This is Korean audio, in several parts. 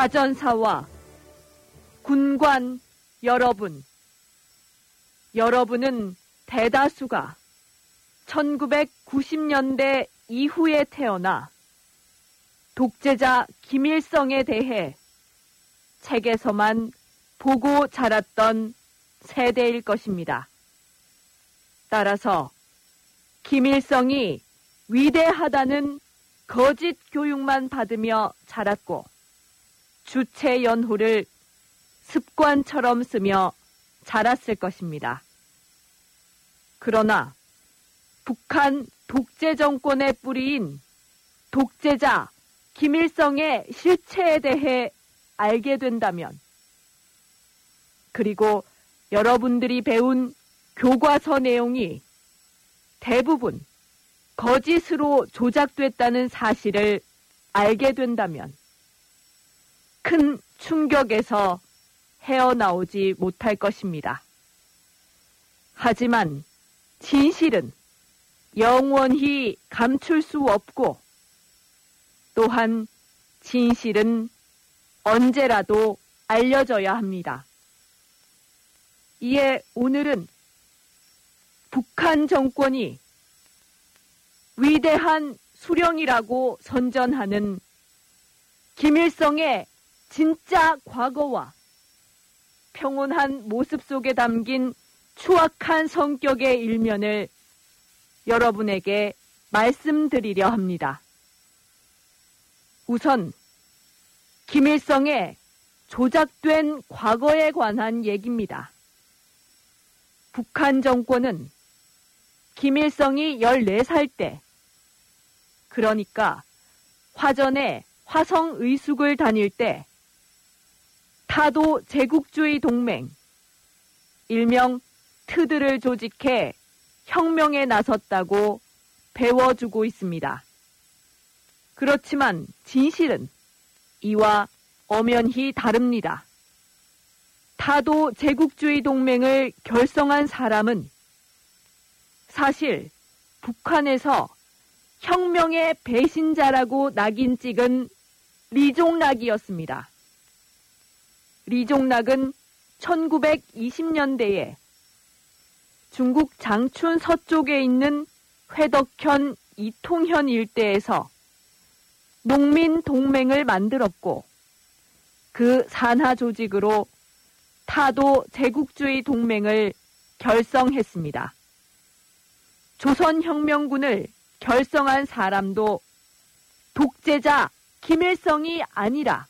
하전사와 군관 여러분, 여러분은 대다수가 1990년대 이후에 태어나 독재자 김일성에 대해 책에서만 보고 자랐던 세대일 것입니다. 따라서 김일성이 위대하다는 거짓 교육만 받으며 자랐고 주체 연호를 습관처럼 쓰며 자랐을 것입니다. 그러나 북한 독재 정권의 뿌리인 독재자 김일성의 실체에 대해 알게 된다면 그리고 여러분들이 배운 교과서 내용이 대부분 거짓으로 조작됐다는 사실을 알게 된다면 큰 충격에서 헤어나오지 못할 것입니다. 하지만 진실은 영원히 감출 수 없고 또한 진실은 언제라도 알려져야 합니다. 이에 오늘은 북한 정권이 위대한 수령이라고 선전하는 김일성의 진짜 과거와 평온한 모습 속에 담긴 추악한 성격의 일면을 여러분에게 말씀드리려 합니다. 우선 김일성의 조작된 과거에 관한 얘기입니다. 북한 정권은 김일성이 14살 때 그러니까 화전에 화성 의숙을 다닐 때 타도 제국주의 동맹 일명 트들을 조직해 혁명에 나섰다고 배워주고 있습니다. 그렇지만 진실은 이와 엄연히 다릅니다. 타도 제국주의 동맹을 결성한 사람은 사실 북한에서 혁명의 배신자라고 낙인 찍은 리종락이었습니다. 리종락은 1920년대에 중국 장춘 서쪽에 있는 회덕현 이통현 일대에서 농민 동맹을 만들었고 그 산하 조직으로 타도 제국주의 동맹을 결성했습니다. 조선혁명군을 결성한 사람도 독재자 김일성이 아니라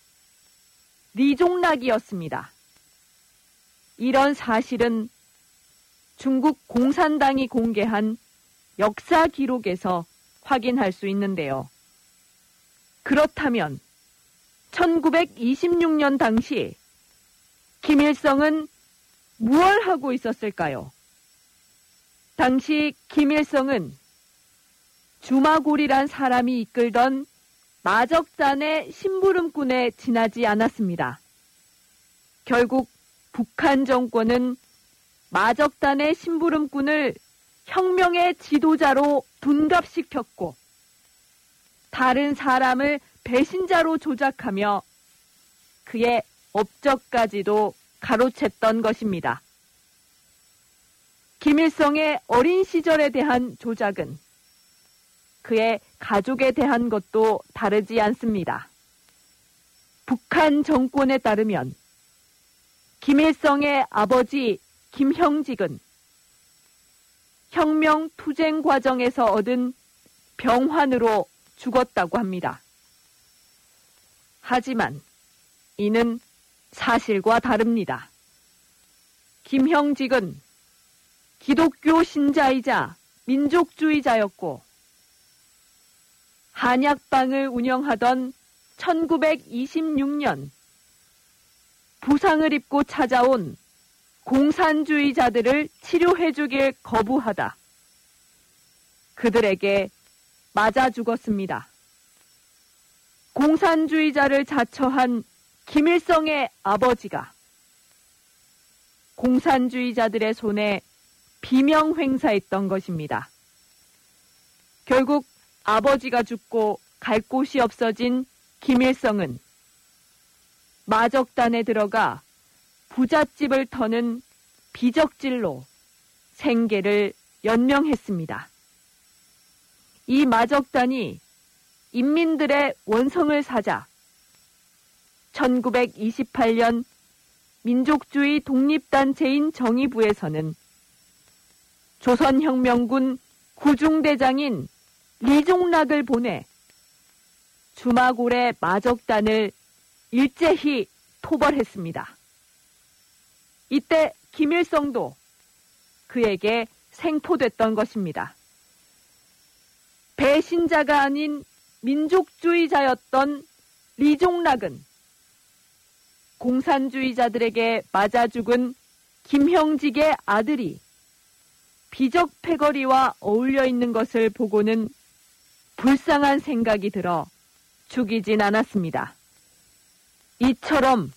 리종락이었습니다. 이런 사실은 중국 공산당이 공개한 역사 기록에서 확인할 수 있는데요. 그렇다면 1926년 당시 김일성은 무얼 하고 있었을까요? 당시 김일성은 주마골이란 사람이 이끌던 마적단의 심부름꾼에 지나지 않았습니다. 결국 북한 정권은 마적단의 심부름꾼을 혁명의 지도자로 둔갑시켰고 다른 사람을 배신자로 조작하며 그의 업적까지도 가로챘던 것입니다. 김일성의 어린 시절에 대한 조작은 그의 가족에 대한 것도 다르지 않습니다. 북한 정권에 따르면 김일성의 아버지 김형직은 혁명 투쟁 과정에서 얻은 병환으로 죽었다고 합니다. 하지만 이는 사실과 다릅니다. 김형직은 기독교 신자이자 민족주의자였고 한약방을 운영하던 1926년 부상을 입고 찾아온 공산주의자들을 치료해주길 거부하다. 그들에게 맞아 죽었습니다. 공산주의자를 자처한 김일성의 아버지가 공산주의자들의 손에 비명 횡사했던 것입니다. 결국 아버지가 죽고 갈 곳이 없어진 김일성은 마적단에 들어가 부잣집을 터는 비적질로 생계를 연명했습니다. 이 마적단이 인민들의 원성을 사자 1928년 민족주의 독립단체인 정의부에서는 조선혁명군 구중대장인 리종락을 보내 주마골의 마적단을 일제히 토벌했습니다. 이때 김일성도 그에게 생포됐던 것입니다. 배신자가 아닌 민족주의자였던 리종락은 공산주의자들에게 맞아 죽은 김형직의 아들이 비적 패거리와 어울려 있는 것을 보고는 불쌍한 생각이 들어 죽이진 않았습니다. 이처럼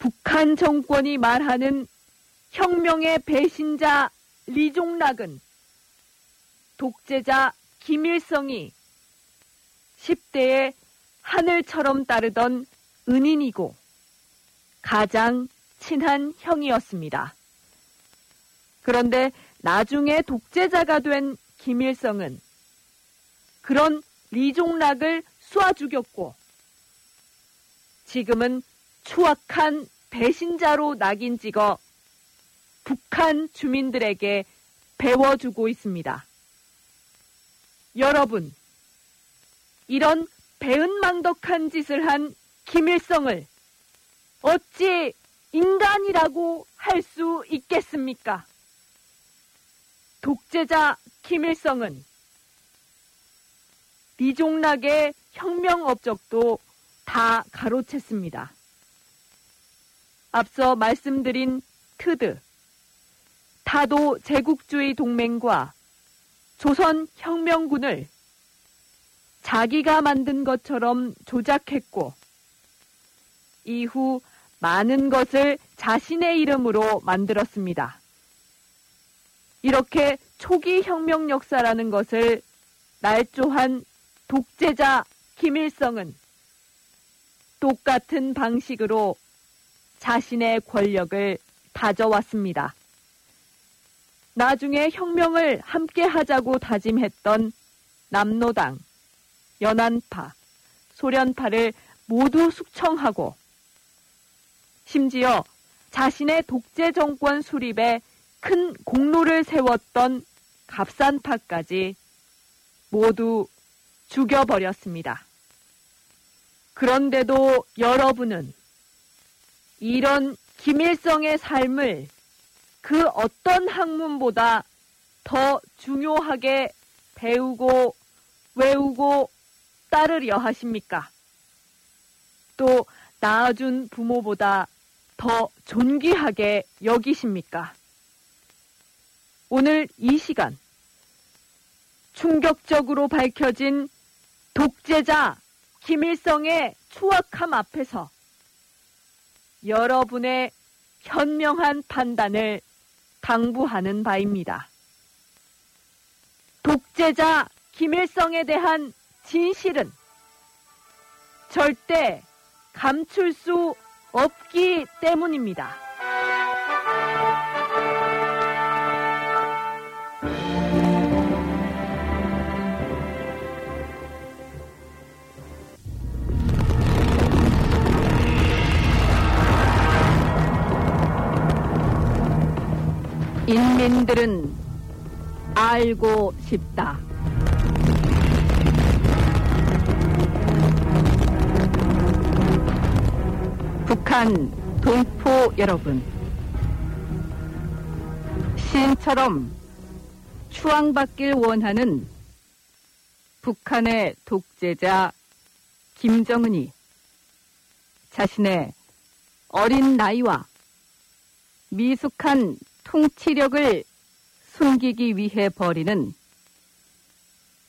북한 정권이 말하는 혁명의 배신자 리종락은 독재자 김일성이 10대에 하늘처럼 따르던 은인이고 가장 친한 형이었습니다. 그런데 나중에 독재자가 된 김일성은 그런 리종락을 쏘아 죽였고 지금은 추악한 배신자로 낙인 찍어 북한 주민들에게 배워주고 있습니다. 여러분, 이런 배은망덕한 짓을 한 김일성을 어찌 인간이라고 할 수 있겠습니까? 독재자 김일성은 리종락의 혁명 업적도 다 가로챘습니다. 앞서 말씀드린 트드, 타도 제국주의 동맹과 조선 혁명군을 자기가 만든 것처럼 조작했고 이후 많은 것을 자신의 이름으로 만들었습니다. 이렇게 초기 혁명 역사라는 것을 날조한 독재자 김일성은 똑같은 방식으로 자신의 권력을 다져왔습니다. 나중에 혁명을 함께 하자고 다짐했던 남노당, 연안파, 소련파를 모두 숙청하고 심지어 자신의 독재 정권 수립에 큰 공로를 세웠던 갑산파까지 모두 죽여버렸습니다. 그런데도 여러분은 이런 김일성의 삶을 그 어떤 학문보다 더 중요하게 배우고 외우고 따르려 하십니까? 또 낳아준 부모보다 더 존귀하게 여기십니까? 오늘 이 시간 충격적으로 밝혀진 독재자 김일성의 추악함 앞에서 여러분의 현명한 판단을 당부하는 바입니다. 독재자 김일성에 대한 진실은 절대 감출 수 없기 때문입니다. 인민들은 알고 싶다. 북한 동포 여러분. 신처럼 추앙받길 원하는 북한의 독재자 김정은이 자신의 어린 나이와 미숙한 통치력을 숨기기 위해 벌이는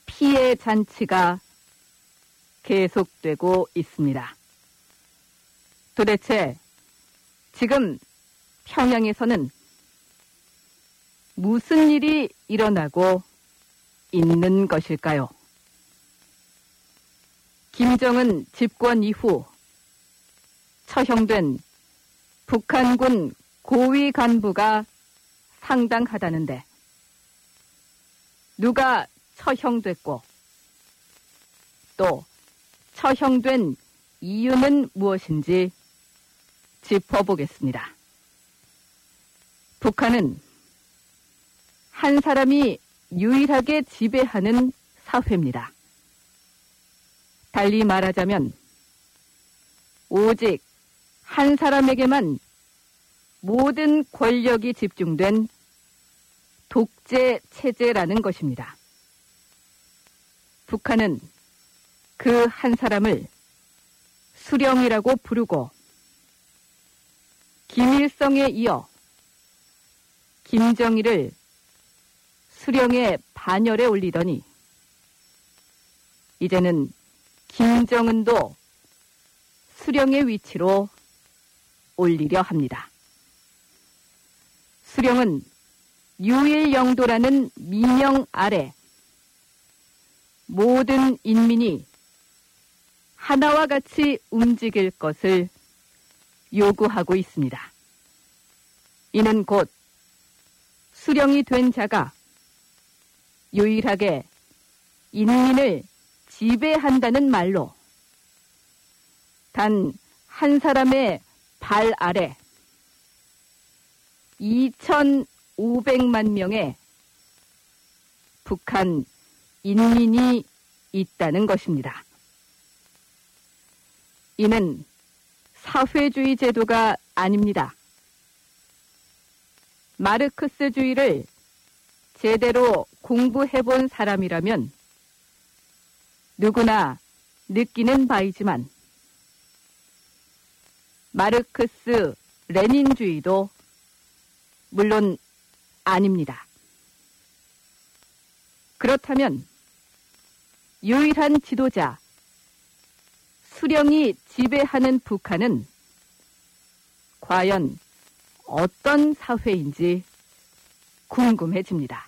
피해 잔치가 계속되고 있습니다. 도대체 지금 평양에서는 무슨 일이 일어나고 있는 것일까요? 김정은 집권 이후 처형된 북한군 고위 간부가 상당하다는데 누가 처형됐고 또 처형된 이유는 무엇인지 짚어보겠습니다. 북한은 한 사람이 유일하게 지배하는 사회입니다. 달리 말하자면 오직 한 사람에게만 모든 권력이 집중된 독재 체제라는 것입니다. 북한은 그 한 사람을 수령이라고 부르고 김일성에 이어 김정일을 수령의 반열에 올리더니 이제는 김정은도 수령의 위치로 올리려 합니다. 수령은 유일영도라는 민영 아래 모든 인민이 하나와 같이 움직일 것을 요구하고 있습니다. 이는 곧 수령이 된 자가 유일하게 인민을 지배한다는 말로 단 한 사람의 발 아래 2,500만 명의 북한 인민이 있다는 것입니다. 이는 사회주의 제도가 아닙니다. 마르크스주의를 제대로 공부해 본 사람이라면 누구나 느끼는 바이지만 마르크스 레닌주의도 물론 아닙니다. 그렇다면 유일한 지도자 수령이 지배하는 북한은 과연 어떤 사회인지 궁금해집니다.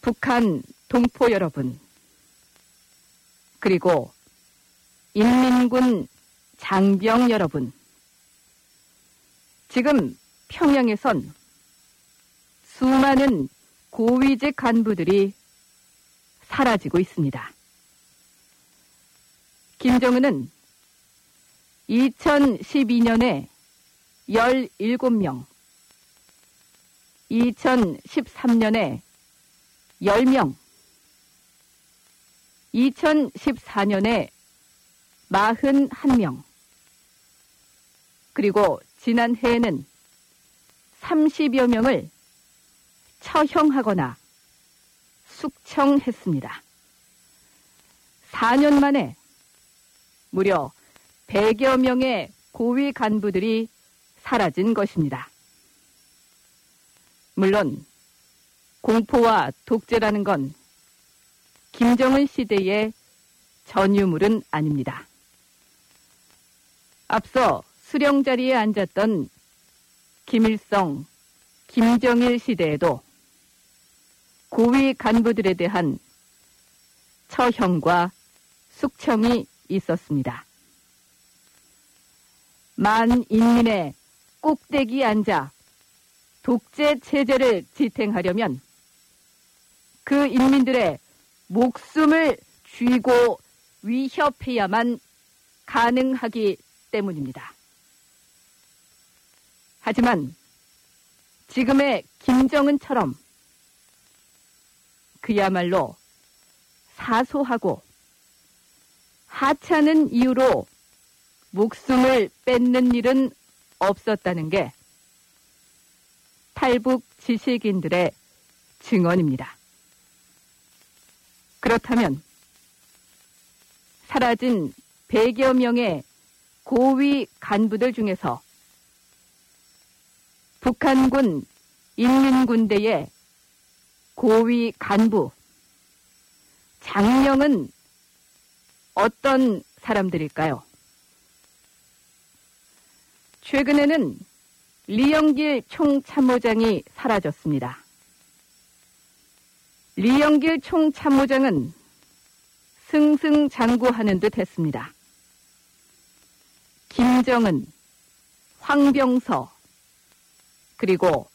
북한 동포 여러분, 그리고 인민군 장병 여러분, 지금 평양에선 수많은 고위직 간부들이 사라지고 있습니다. 김정은은 2012년에 17명, 2013년에 10명, 2014년에 41명, 그리고 지난해에는 30여 명을 처형하거나 숙청했습니다. 4년 만에 무려 100여 명의 고위 간부들이 사라진 것입니다. 물론 공포와 독재라는 건 김정은 시대의 전유물은 아닙니다. 앞서 수령 자리에 앉았던 김일성, 김정일 시대에도 고위 간부들에 대한 처형과 숙청이 있었습니다. 만 인민의 꼭대기 앉아 독재 체제를 지탱하려면 그 인민들의 목숨을 쥐고 위협해야만 가능하기 때문입니다. 하지만 지금의 김정은처럼 그야말로 사소하고 하찮은 이유로 목숨을 뺏는 일은 없었다는 게 탈북 지식인들의 증언입니다. 그렇다면 사라진 100여 명의 고위 간부들 중에서 북한군 인민군대의 고위 간부 장령은 어떤 사람들일까요? 최근에는 리영길 총참모장이 사라졌습니다. 리영길 총참모장은 승승장구하는 듯 했습니다. 김정은, 황병서, 그리고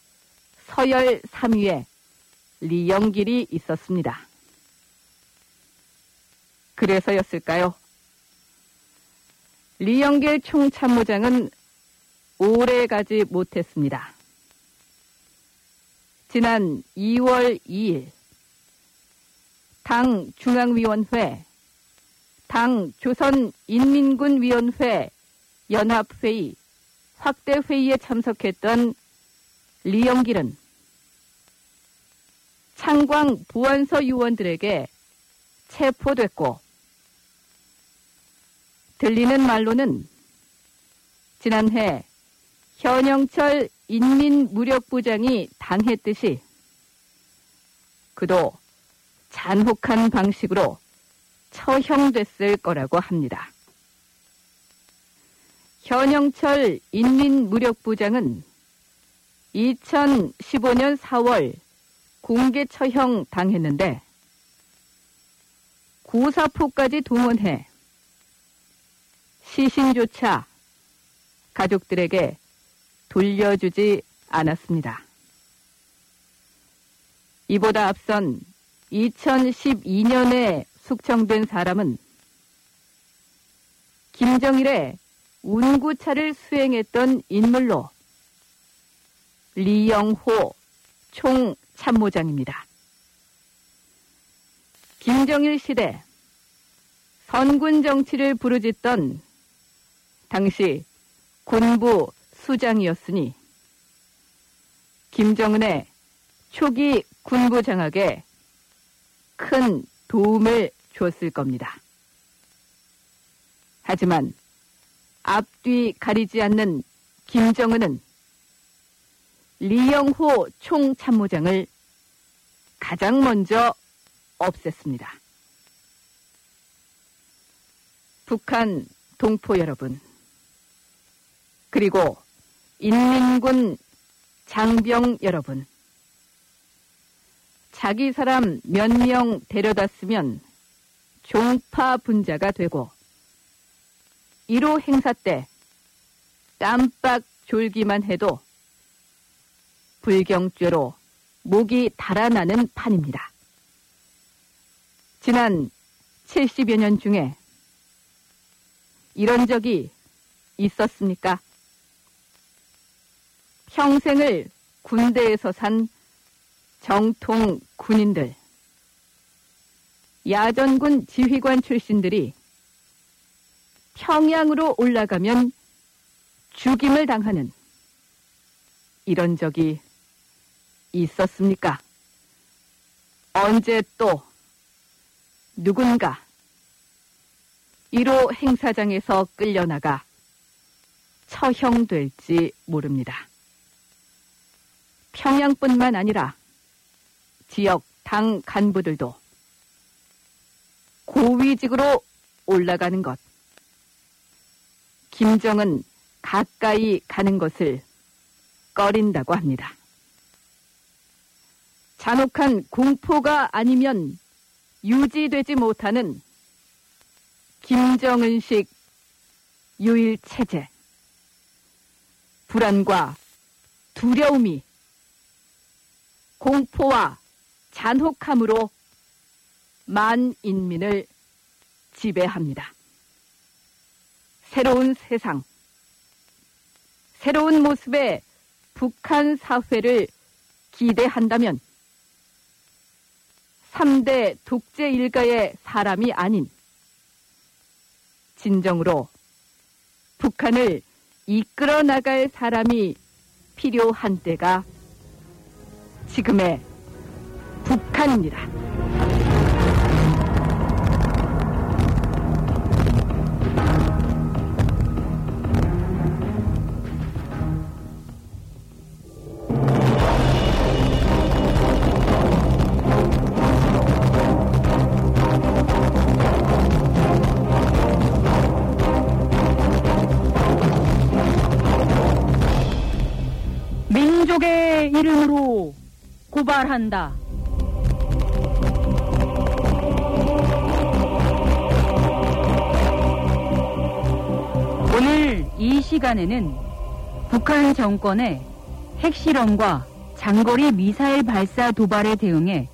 서열 3위에 리영길이 있었습니다. 그래서였을까요? 리영길 총참모장은 오래 가지 못했습니다. 지난 2월 2일 당 중앙위원회, 당 조선인민군위원회 연합회의 확대회의에 참석했던 리영길은 창광 보안서 요원들에게 체포됐고 들리는 말로는 지난해 현영철 인민무력부장이 당했듯이 그도 잔혹한 방식으로 처형됐을 거라고 합니다. 현영철 인민무력부장은 2015년 4월 공개 처형 당했는데 구사포까지 동원해 시신조차 가족들에게 돌려주지 않았습니다. 이보다 앞선 2012년에 숙청된 사람은 김정일의 운구차를 수행했던 인물로 리영호 총참모장입니다. 김정일 시대 선군 정치를 부르짖던 당시 군부 수장이었으니 김정은의 초기 군부 장악에 큰 도움을 줬을 겁니다. 하지만 앞뒤 가리지 않는 김정은은 리영호 총참모장을 가장 먼저 없앴습니다. 북한 동포 여러분, 그리고 인민군 장병 여러분, 자기 사람 몇 명 데려다 쓰면 종파 분자가 되고 1호 행사 때 깜빡 졸기만 해도 불경죄로 목이 달아나는 판입니다. 지난 70여 년 중에 이런 적이 있었습니까? 평생을 군대에서 산 정통 군인들, 야전군 지휘관 출신들이 평양으로 올라가면 죽임을 당하는 이런 적이 있었습니까? 언제 또 누군가 1호 행사장에서 끌려나가 처형될지 모릅니다. 평양뿐만 아니라 지역 당 간부들도 고위직으로 올라가는 것. 김정은 가까이 가는 것을 꺼린다고 합니다. 잔혹한 공포가 아니면 유지되지 못하는 김정은식 유일체제. 불안과 두려움이 공포와 잔혹함으로 만 인민을 지배합니다. 새로운 세상, 새로운 모습의 북한 사회를 기대한다면 3대 독재 일가의 사람이 아닌 진정으로 북한을 이끌어 나갈 사람이 필요한 때가 지금의 북한입니다. 고발한다. 오늘 이 시간에는 북한 정권의 핵실험과 장거리 미사일 발사 도발에 대응해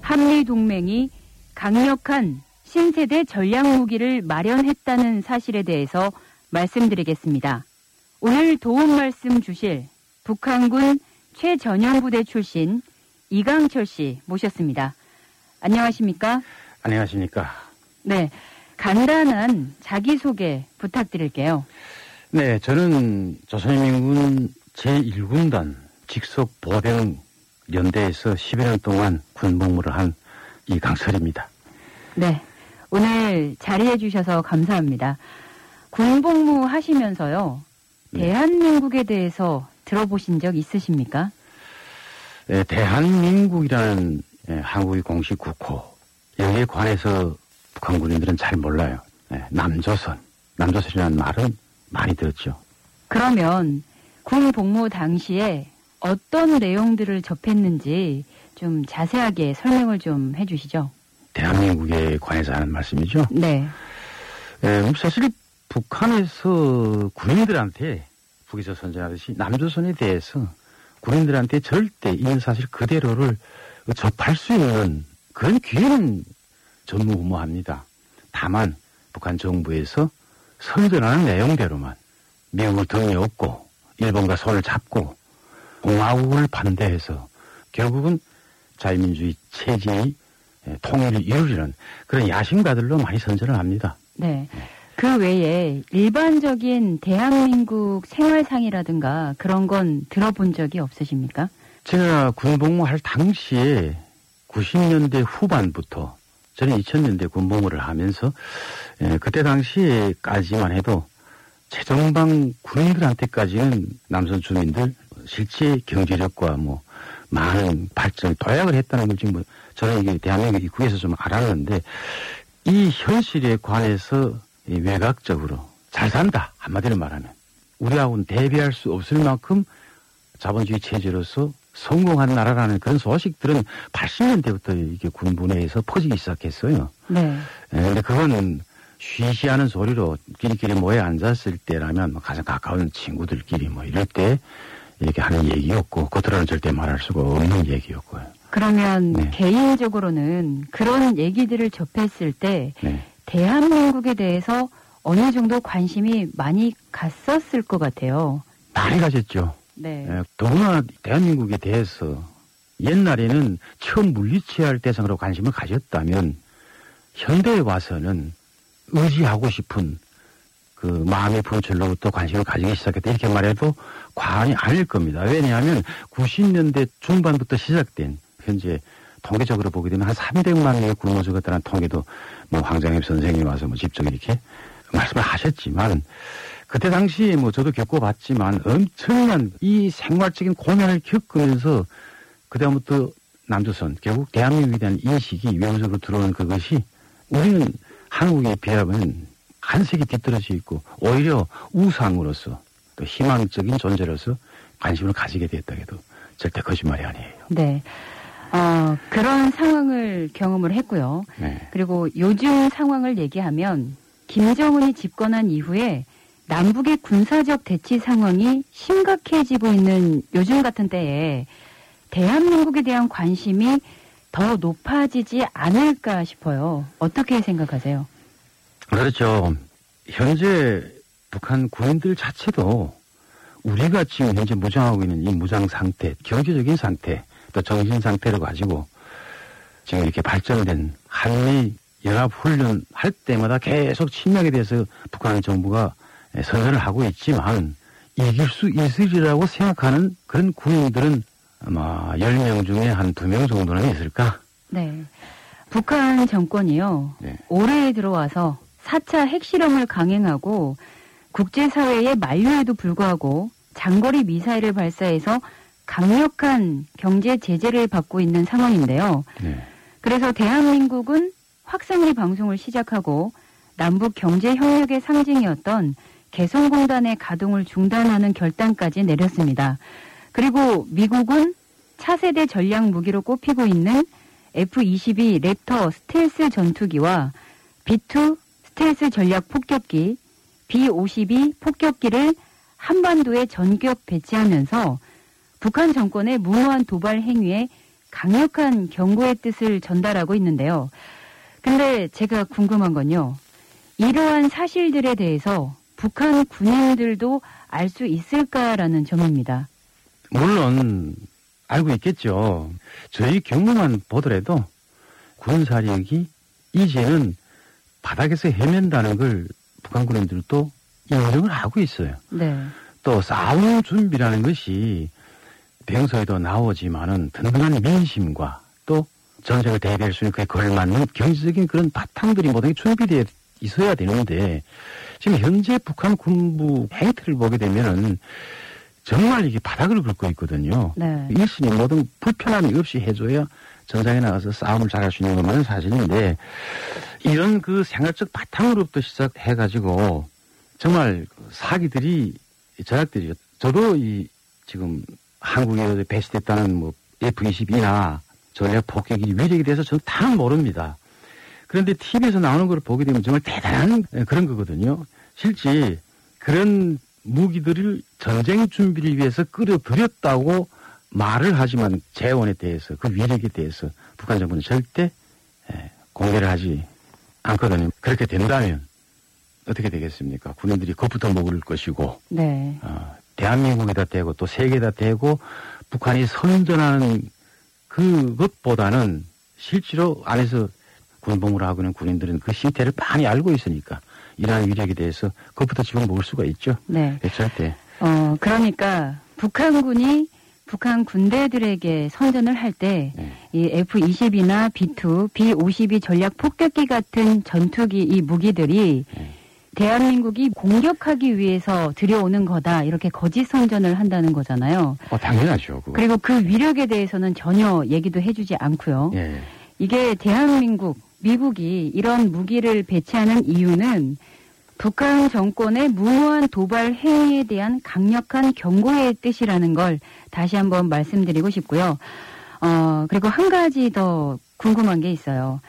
한미 동맹이 강력한 신세대 전략 무기를 마련했다는 사실에 대해서 말씀드리겠습니다. 오늘 도움 말씀 주실 북한군 최전현 부대 출신 이강철 씨 모셨습니다. 안녕하십니까? 안녕하십니까? 네. 간단한 자기소개 부탁드릴게요. 네, 저는 조선인민군 제1군단 직속 보병 연대에서 11년 동안 군복무를 한 이강설입니다. 네. 오늘 자리해 주셔서 감사합니다. 군복무 하시면서요. 네. 대한민국에 대해서 들어보신 적 있으십니까? 네, 대한민국이라는 예, 한국의 공식 국호 여기에 관해서 북한 군인들은 잘 몰라요. 네, 남조선, 남조선이라는 말은 많이 들었죠. 그러면 군 복무 당시에 어떤 내용들을 접했는지 좀 자세하게 설명을 좀 해주시죠. 대한민국에 관해서 하는 말씀이죠. 네. 예, 사실 북한에서 군인들한테 북에서 선전하듯이 남조선에 대해서 군인들한테 절대 있는 사실 그대로를 접할 수 있는 그런 기회는 전무후무합니다. 다만 북한 정부에서 선전하는 내용대로만 미국을 등에 업고 일본과 손을 잡고 공화국을 반대해서 결국은 자유민주주의 체제의 예, 통일을 이루려는 그런 야심가들로 많이 선전을 합니다. 네. 그 외에 일반적인 대한민국 생활상이라든가 그런 건 들어본 적이 없으십니까? 제가 군복무할 당시에 90년대 후반부터 저는 2000년대 군복무를 하면서 에, 그때 당시에까지만 해도 최정방 군인들한테까지는 남선 주민들 실제 경제력과 뭐 많은 발전 도약을 했다는 걸 지금 뭐 저는 이게 대한민국 입국에서 좀 알았는데 이 현실에 관해서 이 외곽적으로 잘 산다 한마디로 말하면 우리하고는 대비할 수 없을 만큼 자본주의 체제로서 성공한 나라라는 그런 소식들은 80년대부터 이게 군부 내에서 퍼지기 시작했어요. 네. 예, 근데 그거는 쉬쉬하는 소리로 끼리끼리 모여 앉았을 때라면 뭐 가장 가까운 친구들끼리 뭐 이럴 때 이렇게 하는 얘기였고 겉으로는 절대 말할 수가 없는 얘기였고요. 그러면 네. 개인적으로는 그런 얘기들을 접했을 때 네. 대한민국에 대해서 어느 정도 관심이 많이 갔었을 것 같아요. 많이 가졌죠. 네. 예, 더구나 대한민국에 대해서 옛날에는 처음 물리치할 대상으로 관심을 가졌다면 현대에 와서는 의지하고 싶은 그 마음의 분출로부터 관심을 가지기 시작했다 이렇게 말해도 과언이 아닐 겁니다. 왜냐하면 90년대 중반부터 시작된 현재 통계적으로 보게 되면 한 300만 명의 굶어 죽었다는 통계도 뭐 황장엽 선생님이 와서 뭐 직접 이렇게 말씀을 하셨지만 그때 당시에 뭐 저도 겪어봤지만 엄청난 이 생활적인 고난을 겪으면서 그다음부터 남조선 결국 대한민국에 대한 인식이 외부적으로 들어오는 그것이 우리는 한국에 비하면 한 세기 뒤떨어져 있고 오히려 우상으로서 또 희망적인 존재로서 관심을 가지게 됐다 해도 절대 거짓말이 아니에요. 네. 어, 그런 상황을 경험을 했고요. 네. 그리고 요즘 상황을 얘기하면 김정은이 집권한 이후에 남북의 군사적 대치 상황이 심각해지고 있는 요즘 같은 때에 대한민국에 대한 관심이 더 높아지지 않을까 싶어요. 어떻게 생각하세요? 그렇죠. 현재 북한 군인들 자체도 우리가 지금 현재 무장하고 있는 이 무장 상태, 경제적인 상태, 또 정신 상태를 가지고 지금 이렇게 발전된 한미 연합 훈련 할 때마다 계속 침략에 대해서 북한 정부가 선언을 하고 있지만 이길 수 있으리라고 생각하는 그런 군인들은 아마 10명 중에 한 2명 정도는 있을까? 네. 북한 정권이요. 네. 올해 들어와서 4차 핵실험을 강행하고 국제사회의 만류에도 불구하고 장거리 미사일을 발사해서 강력한 경제 제재를 받고 있는 상황인데요. 네. 그래서 대한민국은 확산기 방송을 시작하고 남북 경제 협력의 상징이었던 개성공단의 가동을 중단하는 결단까지 내렸습니다. 그리고 미국은 차세대 전략 무기로 꼽히고 있는 F-22 랩터 스텔스 전투기와 B-2 스텔스 전략 폭격기, B-52 폭격기를 한반도에 전격 배치하면서 북한 정권의 무모한 도발 행위에 강력한 경고의 뜻을 전달하고 있는데요. 근데 제가 궁금한 건요. 이러한 사실들에 대해서 북한 군인들도 알 수 있을까라는 점입니다. 물론 알고 있겠죠. 저희 경우만 보더라도 군사력이 이제는 바닥에서 헤맨다는 걸 북한 군인들도 인정을 하고 있어요. 네. 또 싸움 준비라는 것이 병서에도 나오지만은 든든한 민심과 또 전쟁을 대비할 수 있는 그에 걸맞는 경제적인 그런 바탕들이 모두 준비되어 있어야 되는데 지금 현재 북한 군부 행태를 보게 되면은 정말 이게 바닥을 긁고 있거든요. 네. 일신이 모든 불편함이 없이 해줘야 전장에 나가서 싸움을 잘할 수 있는 것만은 사실인데 이런 그 생활적 바탕으로부터 시작해가지고 정말 그 사기들이 전략들이 저도 이 지금 한국에 배치됐다는 뭐 F-22나 전략 폭격기 위력에 대해서 저는 다 모릅니다. 그런데 TV에서 나오는 걸 보게 되면 정말 대단한 그런 거거든요. 실제 그런 무기들을 전쟁 준비를 위해서 끌어들였다고 말을 하지만 재원에 대해서 그 위력에 대해서 북한 정부는 절대 예, 공개를 하지 않거든요. 그렇게 된다면 어떻게 되겠습니까? 군인들이 겁부터 먹을 것이고 네. 어, 대한민국에다 대고 또 세계에다 대고 북한이 선전하는 그것보다는 실제로 안에서 군복무를 하고 있는 군인들은 그 실태를 많이 알고 있으니까 이러한 위력에 대해서 그것부터 지금 먹을 수가 있죠. 네. 절대. 어, 그러니까 북한군이 북한 군대들에게 선전을 할 때이 네. F-22나 B-2, B-52 전략 폭격기 같은 전투기 이 무기들이 네. 대한민국이 공격하기 위해서 들여오는 거다 이렇게 거짓 선전을 한다는 거잖아요. 어, 당연하죠. 그거. 그리고 그 위력에 대해서는 전혀 얘기도 해주지 않고요. 예. 이게 대한민국, 미국이 이런 무기를 배치하는 이유는 북한 정권의 무모한 도발 행위에 대한 강력한 경고의 뜻이라는 걸 다시 한번 말씀드리고 싶고요. 어, 그리고 한 가지 더 궁금한 게 있어요.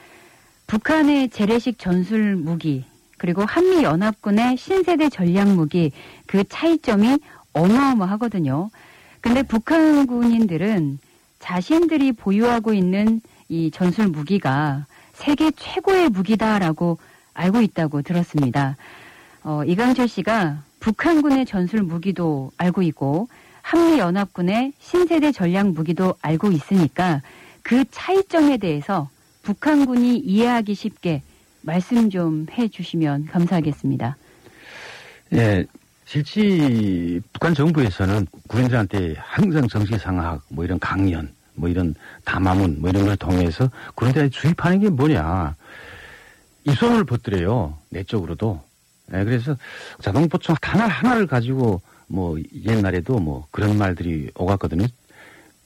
북한의 재래식 전술 무기, 그리고 한미연합군의 신세대 전략 무기, 그 차이점이 어마어마하거든요. 근데 북한 군인들은 자신들이 보유하고 있는 이 전술 무기가 세계 최고의 무기다라고 알고 있다고 들었습니다. 어, 이강철 씨가 북한군의 전술 무기도 알고 있고 한미연합군의 신세대 전략 무기도 알고 있으니까 그 차이점에 대해서 북한군이 이해하기 쉽게 말씀 좀 해주시면 감사하겠습니다. 예. 실제 북한 정부에서는 군인들한테 항상 정치 상학, 뭐 이런 강연, 뭐 이런 담화문, 뭐 이런 걸 통해서 군인들한테 주입하는 게 뭐냐. 입소문을 벗더래요. 내적으로도. 예, 그래서 자동보총 하나 하나를 가지고 뭐 옛날에도 뭐 그런 말들이 오갔거든요.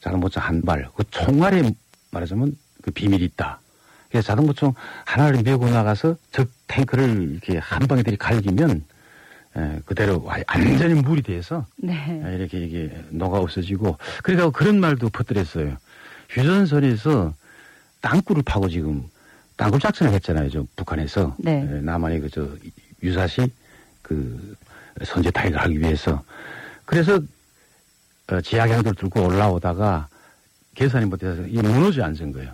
자동보총 한 발, 그 총알에 말하자면 그 비밀이 있다. 그래서 자동보총 하나를 메고 나가서 적 탱크를 이렇게 한 방에 들이 갈기면 예, 그대로 완전히 물이 돼서 네. 예, 이렇게 이게 녹아 없어지고 그러니까 그런 말도 퍼뜨렸어요. 휴전선에서 땅굴을 파고 지금 땅굴 작전을 했잖아요. 저 북한에서 네. 예, 남한의 그저 유사시 그 선제 타격을 하기 위해서 그래서 어, 지하경들 뚫고 올라오다가 계산이 못해서 이게 무너져 앉은 거예요.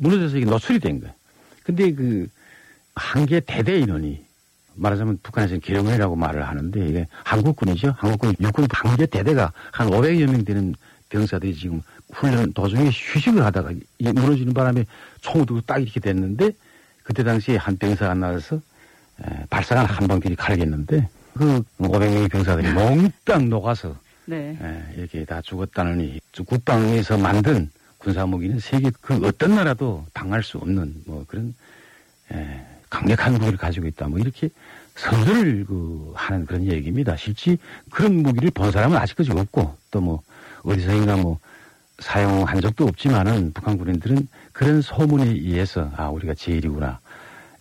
무너져서 이게 노출이 된 거예요. 근데 그 한개 대대 인원이 말하자면 북한에서는 기령이라고 말을 하는데 이게 한국군이죠. 한국군 육군 한개 대대가 한 500여 명 되는 병사들이 지금 훈련 도중에 휴식을 하다가 이 무너지는 바람에 총을 들고 딱 이렇게 됐는데 그때 당시에 한 병사가 나와서 에, 발사관 한 방들이 갈겠는데 그 500명의 병사들이 몽땅 녹아서 네. 에, 이렇게 다 죽었다느니 국방에서 만든 군사무기는 세계 그 어떤 나라도 당할 수 없는 뭐 그런 에, 강력한 무기를 가지고 있다. 뭐 이렇게 선전을 그 하는 그런 얘기입니다. 실제 그런 무기를 본 사람은 아직까지 없고 또 뭐 어디서인가 뭐 사용한 적도 없지만은 북한 군인들은 그런 소문에 의해서 아 우리가 제일이구나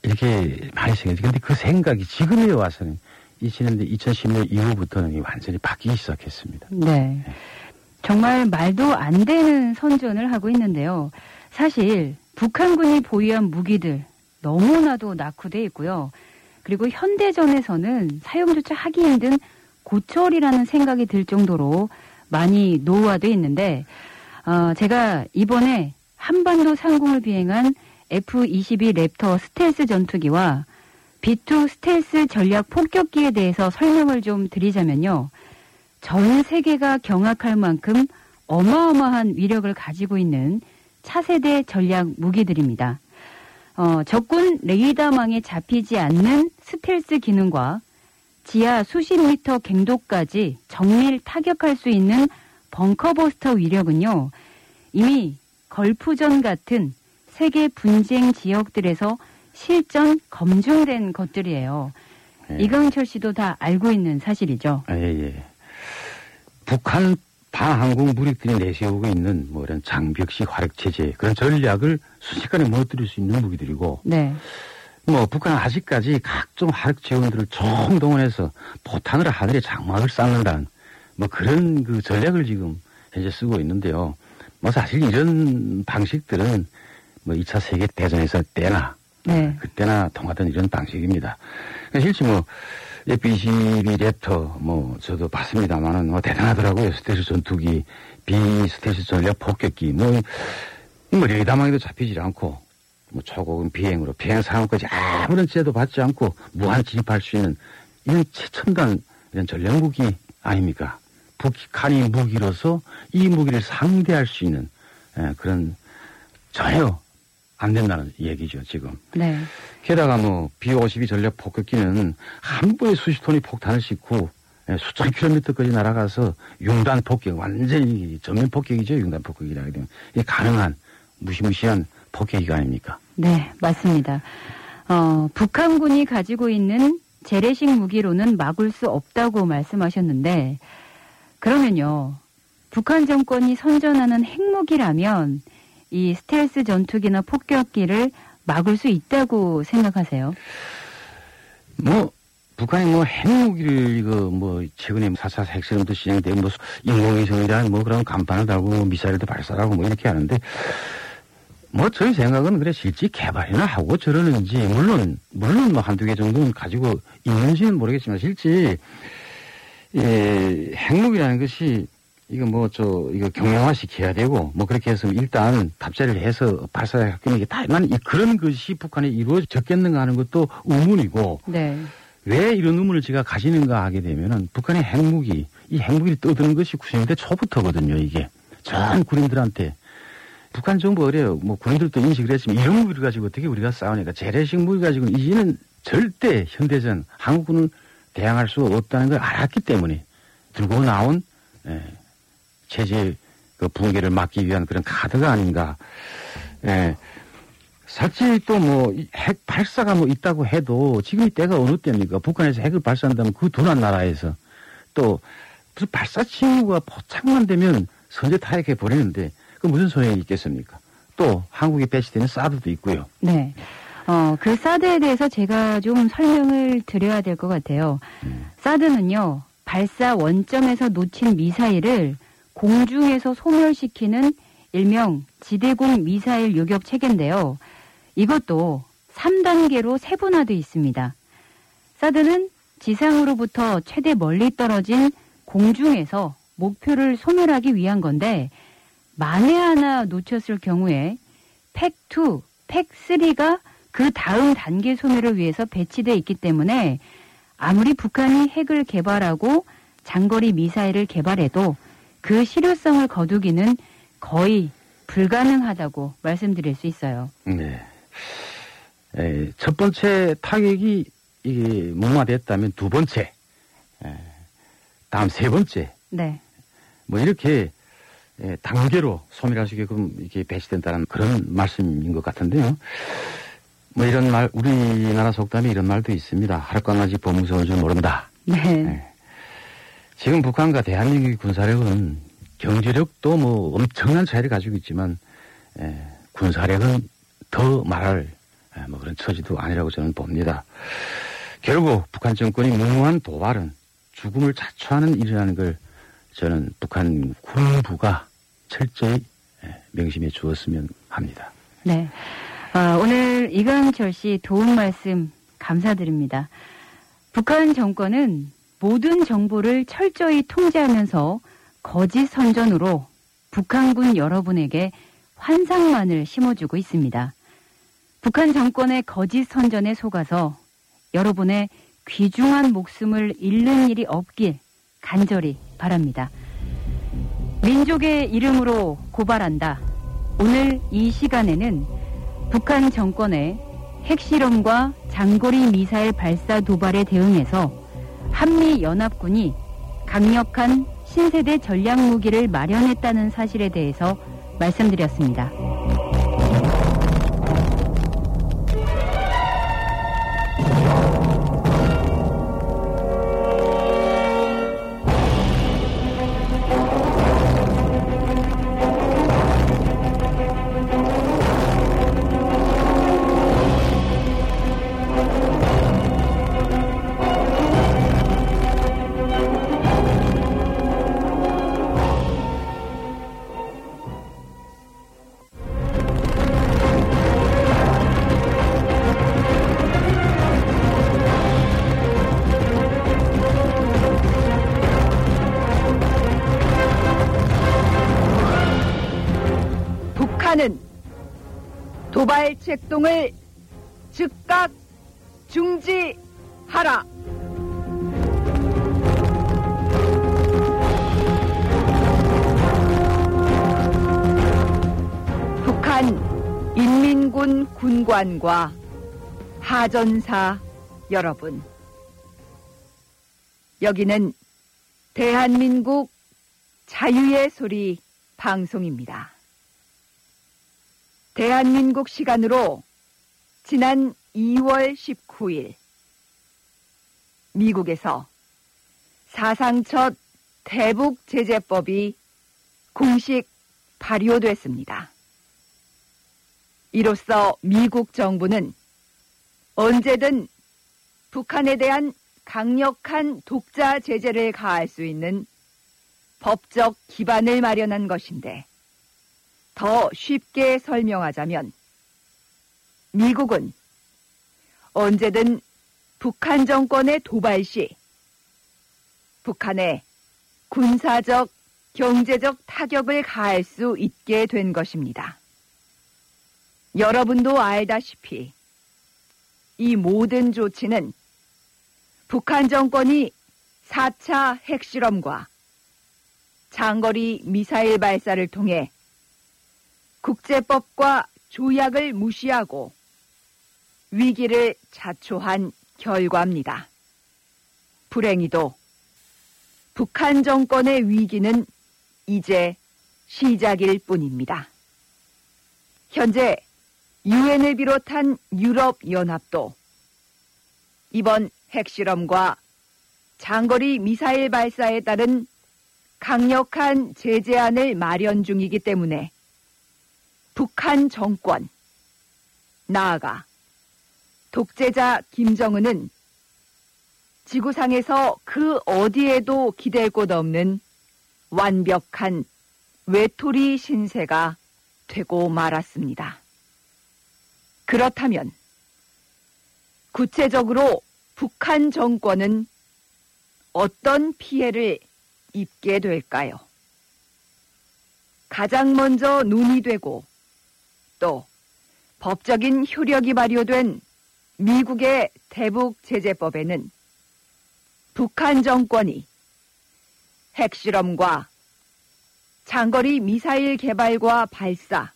이렇게 많이 생겼지. 근데 그 생각이 지금에 와서는 2000년대 2010년 이후부터는 완전히 바뀌기 시작했습니다. 네. 정말 말도 안 되는 선전을 하고 있는데요. 사실 북한군이 보유한 무기들 너무나도 낙후돼 있고요. 그리고 현대전에서는 사용조차 하기 힘든 고철이라는 생각이 들 정도로 많이 노후화돼 있는데 어, 제가 이번에 한반도 상공을 비행한 F-22 랩터 스텔스 전투기와 B-2 스텔스 전략 폭격기에 대해서 설명을 좀 드리자면요. 전 세계가 경악할 만큼 어마어마한 위력을 가지고 있는 차세대 전략 무기들입니다. 어, 적군 레이더망에 잡히지 않는 스텔스 기능과 지하 수십 미터 갱도까지 정밀 타격할 수 있는 벙커버스터 위력은요, 이미 걸프전 같은 세계 분쟁 지역들에서 실전 검증된 것들이에요. 예. 이강철 씨도 다 알고 있는 사실이죠. 아, 예, 예. 북한 방항공 무력들이 내세우고 있는 뭐 이런 장벽식 화력 체제 그런 전략을 순식간에 무너뜨릴 수 있는 무기들이고 네. 뭐 북한은 아직까지 각종 화력 재원들을 총동원해서 포탄으로 하늘에 장막을 쌓는다는 뭐 그런 그 전략을 지금 현재 쓰고 있는데요. 뭐 사실 이런 방식들은 뭐 2차 세계 대전에서 때나 네. 그때나 통하던 이런 방식입니다. 실제 뭐 F-22 랩터 뭐 저도 봤습니다만은 뭐 대단하더라고요. 스텔스 전투기, B 스텔스 전략 폭격기 뭐, 뭐 레이더망에도 잡히지 않고 뭐 초고급 비행으로 비행 상황까지 아무런 제도 받지 않고 무한 진입할 수 있는 이런 최첨단 이런 전략 무기 아닙니까? 북한이 무기로서 이 무기를 상대할 수 있는 예, 그런 전혀 안 된다는 얘기죠 지금. 네. 게다가 뭐 B-52 전략 폭격기는 한 번에 수십 톤의 폭탄을 싣고 예, 수천 킬로미터까지 날아가서 융단 폭격 완전히 전면 폭격이죠 융단 폭격이라 되면 이게 가능한 무시무시한 폭격기가 아닙니까? 네, 맞습니다. 어, 북한군이 가지고 있는 재래식 무기로는 막을 수 없다고 말씀하셨는데, 그러면요, 북한 정권이 선전하는 핵무기라면 이 스텔스 전투기나 폭격기를 막을 수 있다고 생각하세요? 뭐 북한이 뭐 핵무기를 이거 뭐 최근에 4차 핵실험도 진행되고 뭐 인공위성에 대한 뭐 그런 간판을 달고 뭐 미사일도 발사하고 뭐 이렇게 하는데 뭐 저희 생각은 그래 실제 개발이나 하고 저러는지 물론 물론 뭐 한두 개 정도는 가지고 있는지는 모르겠지만 실제 예, 핵무기라는 것이 이거 뭐 저 이거 경량화 시켜야 되고 뭐 그렇게 해서 일단 답사를 해서 발사하는 게다 나는 이 그런 것이 북한에 이루어졌겠는가 하는 것도 의문이고 네. 왜 이런 의문을 제가 가지는가 하게 되면은 북한의 핵무기 이 핵무기를 떠드는 것이 90년대 초부터거든요 이게 전 군인들한테 북한 정부 어래요 뭐 군인들도 인식을 했지만 이런 무기를 가지고 어떻게 우리가 싸우니까 재래식 무기 가지고 이제는 절대 현대전 한국군을 대항할 수 없다는 걸 알았기 때문에 들고 나온 예, 체제 그 붕괴를 막기 위한 그런 카드가 아닌가. 예. 사실 또 뭐 핵 발사가 뭐 있다고 해도 지금 이 때가 어느 때입니까? 북한에서 핵을 발사한다면 그 둔한 나라에서 또 무슨 발사 징후가 포착만 되면 선제 타격해 버리는데 그 무슨 소용이 있겠습니까? 또 한국에 배치되는 사드도 있고요. 네. 어, 그 사드에 대해서 제가 좀 설명을 드려야 될 것 같아요. 사드는요, 발사 원점에서 놓친 미사일을 공중에서 소멸시키는 일명 지대공 미사일 요격 체계인데요. 이것도 3단계로 세분화되어 있습니다. 사드는 지상으로부터 최대 멀리 떨어진 공중에서 목표를 소멸하기 위한 건데 만에 하나 놓쳤을 경우에 팩2, 팩3가 그 다음 단계 소멸을 위해서 배치되어 있기 때문에 아무리 북한이 핵을 개발하고 장거리 미사일을 개발해도 그 실효성을 거두기는 거의 불가능하다고 말씀드릴 수 있어요. 네. 에, 첫 번째 타격이 이게 무마됐다면 두 번째, 에, 다음 세 번째, 네. 뭐 이렇게 에, 단계로 있게끔 이렇게 배치된다는 그런 말씀인 것 같은데요. 뭐 이런 말, 우리나라 속담에 이런 말도 있습니다. 하룻강아지 범무서운 줄 모른다. 네. 네. 지금 북한과 대한민국의 군사력은 경제력도 뭐 엄청난 차이를 가지고 있지만 에, 군사력은 더 말할 에, 뭐 그런 처지도 아니라고 저는 봅니다. 결국 북한 정권이 무모한 도발은 죽음을 자초하는 일이라는 걸 저는 북한 군부가 철저히 예, 명심해 주었으면 합니다. 네. 어, 오늘 이강철 씨 도움 말씀 감사드립니다. 북한 정권은 모든 정보를 철저히 통제하면서 거짓 선전으로 북한군 여러분에게 환상만을 심어주고 있습니다. 북한 정권의 거짓 선전에 속아서 여러분의 귀중한 목숨을 잃는 일이 없길 간절히 바랍니다. 민족의 이름으로 고발한다. 오늘 이 시간에는 북한 정권의 핵실험과 장거리 미사일 발사 도발에 대응해서 한미연합군이 강력한 신세대 전략 무기를 마련했다는 사실에 대해서 말씀드렸습니다. 책동을 즉각 중지하라. 북한 인민군 군관과 하전사 여러분. 여기는 대한민국 자유의 소리 방송입니다. 대한민국 시간으로 지난 2월 19일 미국에서 사상 첫 대북 제재법이 공식 발효됐습니다. 이로써 미국 정부는 언제든 북한에 대한 강력한 독자 제재를 가할 수 있는 법적 기반을 마련한 것인데 더 쉽게 설명하자면 미국은 언제든 북한 정권의 도발 시 북한에 군사적, 경제적 타격을 가할 수 있게 된 것입니다. 여러분도 알다시피 이 모든 조치는 북한 정권이 4차 핵실험과 장거리 미사일 발사를 통해 국제법과 조약을 무시하고 위기를 자초한 결과입니다. 불행히도 북한 정권의 위기는 이제 시작일 뿐입니다. 현재 유엔을 비롯한 유럽연합도 이번 핵실험과 장거리 미사일 발사에 따른 강력한 제재안을 마련 중이기 때문에 북한 정권, 나아가 독재자 김정은은 지구상에서 그 어디에도 기댈 곳 없는 완벽한 외톨이 신세가 되고 말았습니다. 그렇다면 구체적으로 북한 정권은 어떤 피해를 입게 될까요? 가장 먼저 논의되고 또 법적인 효력이 발효된 미국의 대북 제재법에는 북한 정권이 핵실험과 장거리 미사일 개발과 발사,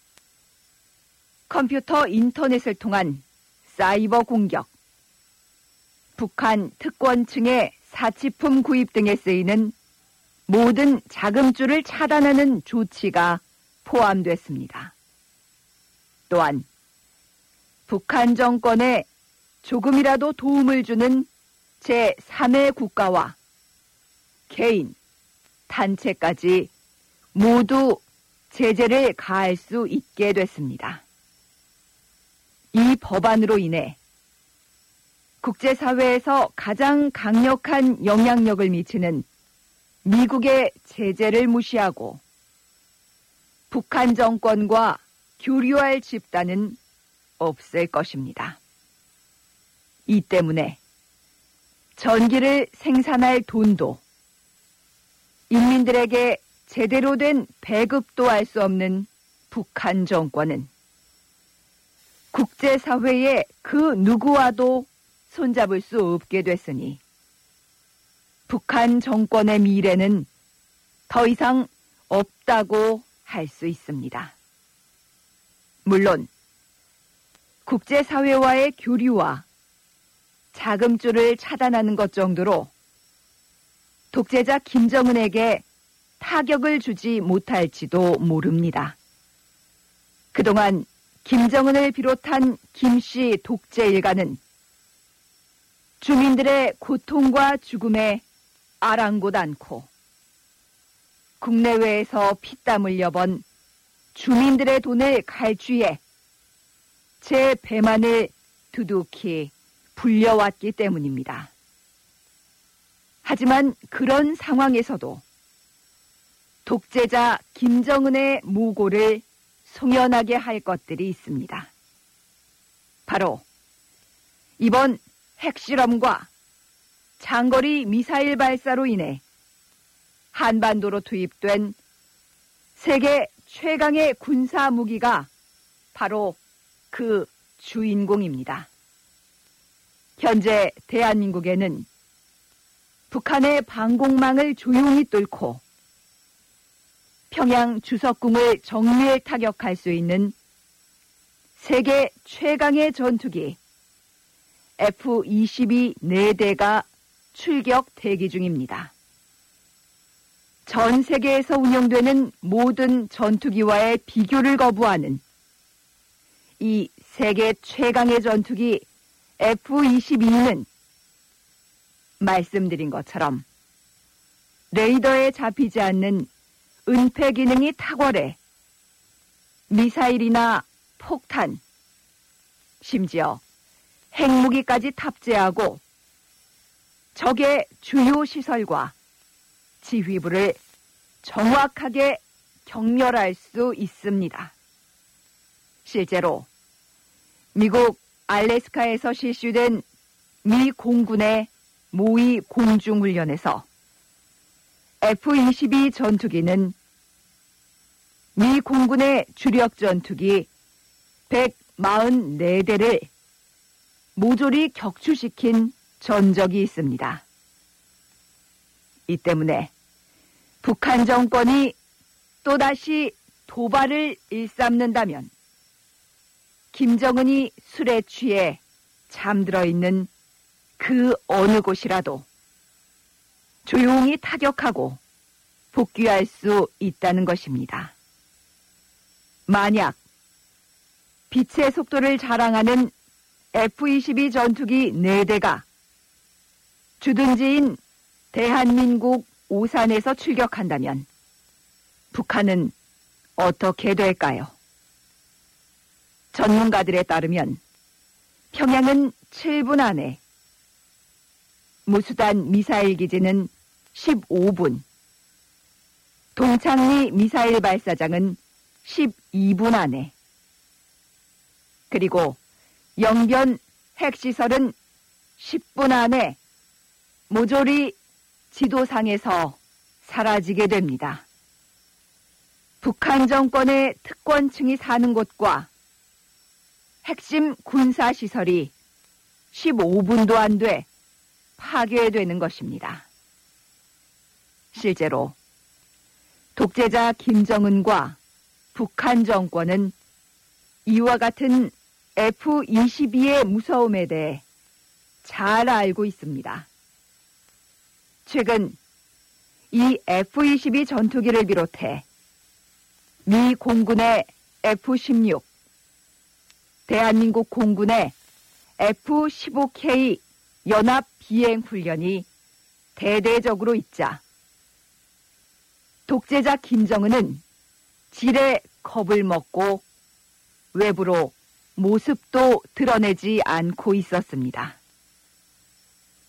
컴퓨터 인터넷을 통한 사이버 공격, 북한 특권층의 사치품 구입 등에 쓰이는 모든 자금줄을 차단하는 조치가 포함됐습니다. 또한 북한 정권에 조금이라도 도움을 주는 제3의 국가와 개인, 단체까지 모두 제재를 가할 수 있게 됐습니다. 이 법안으로 인해 국제사회에서 가장 강력한 영향력을 미치는 미국의 제재를 무시하고 북한 정권과 교류할 집단은 없을 것입니다. 이 때문에 전기를 생산할 돈도 인민들에게 제대로 된 배급도 할 수 없는 북한 정권은 국제사회의 그 누구와도 손잡을 수 없게 됐으니 북한 정권의 미래는 더 이상 없다고 할 수 있습니다. 물론 국제사회와의 교류와 자금줄을 차단하는 것 정도로 독재자 김정은에게 타격을 주지 못할지도 모릅니다. 그동안 김정은을 비롯한 김씨 독재 일가는 주민들의 고통과 죽음에 아랑곳 않고 국내외에서 피땀 흘려번 주민들의 돈을 갈취해 제 배만을 두둑히 불려왔기 때문입니다. 하지만 그런 상황에서도 독재자 김정은의 무고를 송연하게 할 것들이 있습니다. 바로 이번 핵실험과 장거리 미사일 발사로 인해 한반도로 투입된 세계 최강의 군사 무기가 바로 그 주인공입니다. 현재 대한민국에는 북한의 방공망을 조용히 뚫고 평양 주석궁을 정밀 타격할 수 있는 세계 최강의 전투기 F-22 4대가 출격 대기 중입니다. 전 세계에서 운영되는 모든 전투기와의 비교를 거부하는 이 세계 최강의 전투기 F-22는 말씀드린 것처럼 레이더에 잡히지 않는 은폐 기능이 탁월해 미사일이나 폭탄, 심지어 핵무기까지 탑재하고 적의 주요 시설과 지휘부를 정확하게 경멸할 수 있습니다. 실제로 미국 알래스카에서 실시된 미 공군의 모의 공중훈련에서 F-22 전투기는 미 공군의 주력 전투기 144대를 모조리 격추시킨 전적이 있습니다. 이 때문에 북한 정권이 또다시 도발을 일삼는다면 김정은이 술에 취해 잠들어 있는 그 어느 곳이라도 조용히 타격하고 복귀할 수 있다는 것입니다. 만약 빛의 속도를 자랑하는 F-22 전투기 4대가 주둔지인 대한민국 오산에서 출격한다면 북한은 어떻게 될까요? 전문가들에 따르면 평양은 7분 안에 무수단 미사일 기지는 15분, 동창리 미사일 발사장은 12분 안에, 그리고 영변 핵시설은 10분 안에 모조리 지도상에서 사라지게 됩니다. 북한 정권의 특권층이 사는 곳과 핵심 군사시설이 15분도 안 돼 파괴되는 것입니다. 실제로 독재자 김정은과 북한 정권은 이와 같은 F-22의 무서움에 대해 잘 알고 있습니다. 최근 이 F-22 전투기를 비롯해 미 공군의 F-16, 대한민국 공군의 F-15K 연합 비행 훈련이 대대적으로 있자 독재자 김정은은 지레 겁을 먹고 외부로 모습도 드러내지 않고 있었습니다.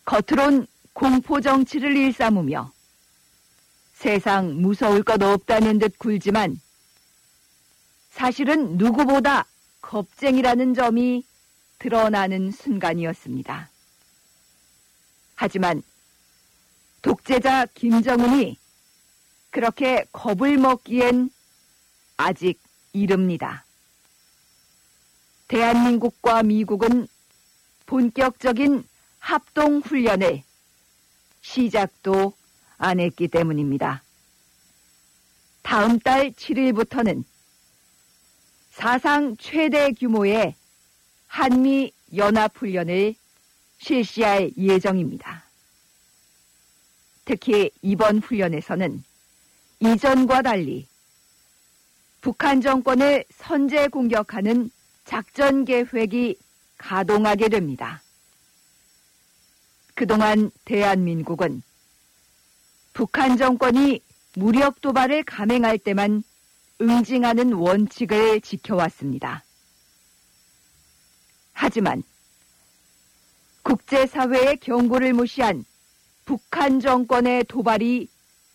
겉으론 공포 정치를 일삼으며 세상 무서울 것 없다는 듯 굴지만 사실은 누구보다 겁쟁이라는 점이 드러나는 순간이었습니다. 하지만 독재자 김정은이 그렇게 겁을 먹기엔 아직 이릅니다. 대한민국과 미국은 본격적인 합동 훈련을 시작도 안 했기 때문입니다. 다음 달 7일부터는 사상 최대 규모의 한미 연합훈련을 실시할 예정입니다. 특히 이번 훈련에서는 이전과 달리 북한 정권을 선제 공격하는 작전 계획이 가동하게 됩니다. 그동안 대한민국은 북한 정권이 무력 도발을 감행할 때만 응징하는 원칙을 지켜왔습니다. 하지만 국제사회의 경고를 무시한 북한 정권의 도발이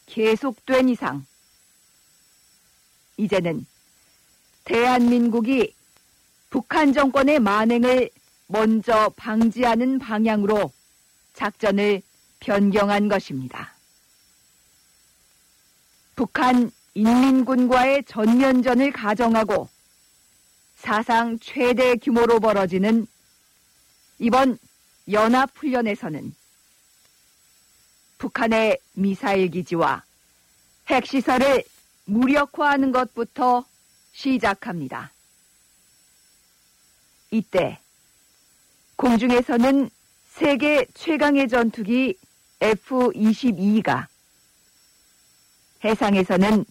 계속된 이상 이제는 대한민국이 북한 정권의 만행을 먼저 방지하는 방향으로 작전을 변경한 것입니다. 북한 인민군과의 전면전을 가정하고 사상 최대 규모로 벌어지는 이번 연합훈련에서는 북한의 미사일 기지와 핵시설을 무력화하는 것부터 시작합니다. 이때 공중에서는 세계 최강의 전투기 F-22가 해상에서는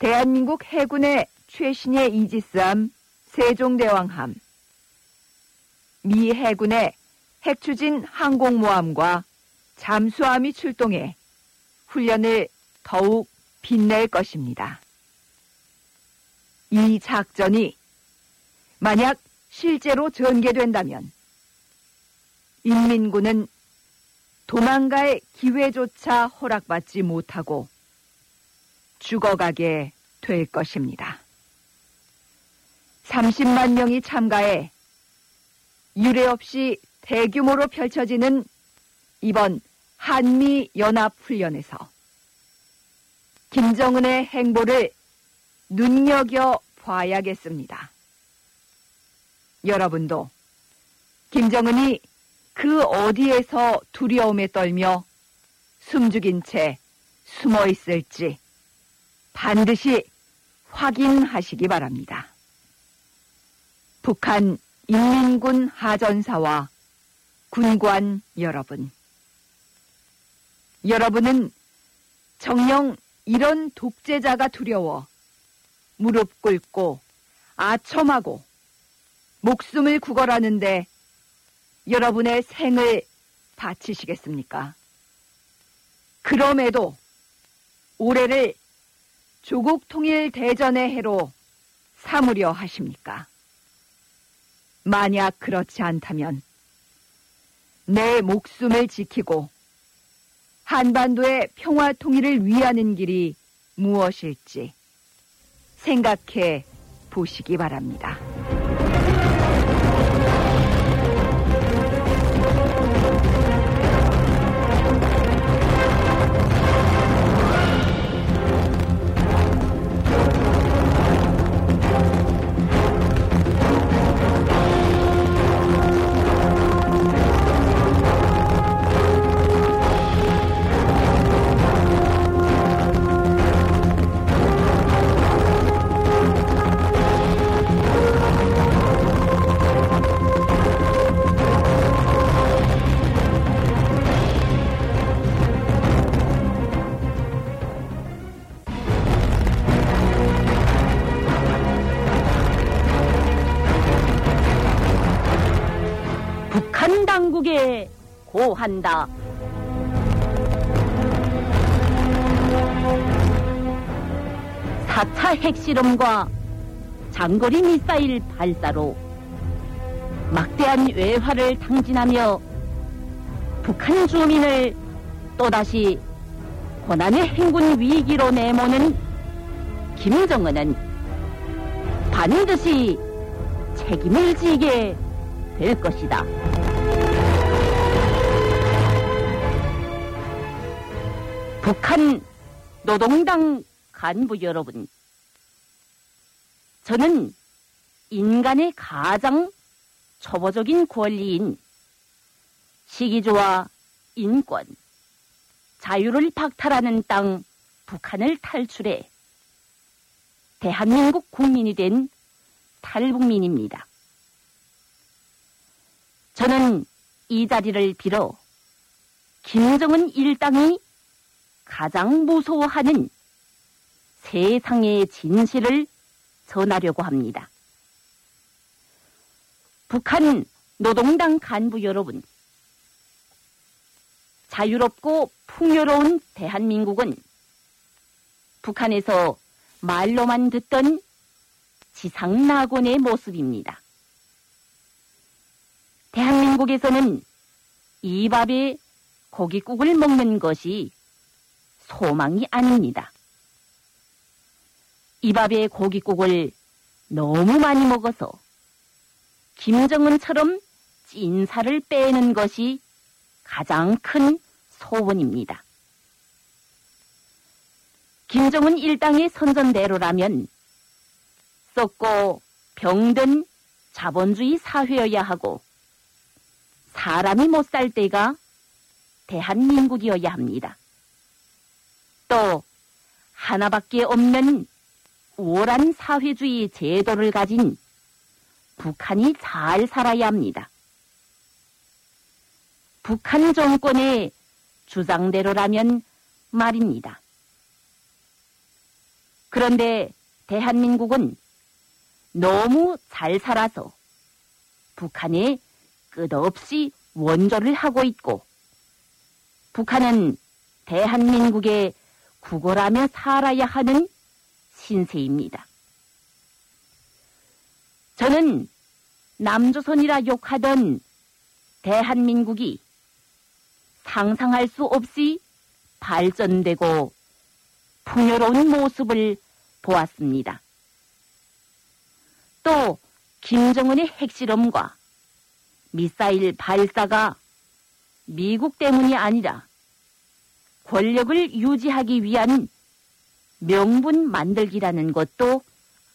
대한민국 해군의 최신의 이지스함 세종대왕함, 미 해군의 핵추진 항공모함과 잠수함이 출동해 훈련을 더욱 빛낼 것입니다. 이 작전이 만약 실제로 전개된다면 인민군은 도망갈 기회조차 허락받지 못하고 죽어가게 될 것입니다. 30만 명이 참가해 유례 없이 대규모로 펼쳐지는 이번 한미 연합 훈련에서 김정은의 행보를 눈여겨 봐야겠습니다. 여러분도 김정은이 그 어디에서 두려움에 떨며 숨죽인 채 숨어 있을지 반드시 확인하시기 바랍니다. 북한 인민군 하전사와 군관 여러분. 여러분은 정령 이런 독재자가 두려워 무릎 꿇고 아첨하고 목숨을 구걸하는데 여러분의 생을 바치시겠습니까? 그럼에도 올해를 조국 통일 대전의 해로 삼으려 하십니까? 만약 그렇지 않다면 내 목숨을 지키고 한반도의 평화 통일을 위하는 길이 무엇일지 생각해 보시기 바랍니다. 한다. 사차 핵실험과 장거리 미사일 발사로 막대한 외화를 탕진하며 북한 주민을 또다시 고난의 행군 위기로 내모는 김정은은 반드시 책임을 지게 될 것이다. 북한 노동당 간부 여러분, 저는 인간의 가장 초보적인 권리인 시기조와 인권, 자유를 박탈하는 땅 북한을 탈출해 대한민국 국민이 된 탈북민입니다. 저는 이 자리를 빌어 김정은 일당이 가장 무서워하는 세상의 진실을 전하려고 합니다. 북한 노동당 간부 여러분, 자유롭고 풍요로운 대한민국은 북한에서 말로만 듣던 지상 낙원의 모습입니다. 대한민국에서는 이 밥에 고깃국을 먹는 것이 소망이 아닙니다. 이 밥에 고깃국을 너무 많이 먹어서 김정은처럼 찐살을 빼는 것이 가장 큰 소원입니다. 김정은 일당의 선전대로라면 썩고 병든 자본주의 사회여야 하고 사람이 못 살 때가 대한민국이어야 합니다. 또 하나밖에 없는 우월한 사회주의 제도를 가진 북한이 잘 살아야 합니다. 북한 정권의 주장대로라면 말입니다. 그런데 대한민국은 너무 잘 살아서 북한에 끝없이 원조를 하고 있고 북한은 대한민국에 구걸하며 살아야 하는 신세입니다. 저는 남조선이라 욕하던 대한민국이 상상할 수 없이 발전되고 풍요로운 모습을 보았습니다. 또 김정은의 핵실험과 미사일 발사가 미국 때문이 아니라 권력을 유지하기 위한 명분 만들기라는 것도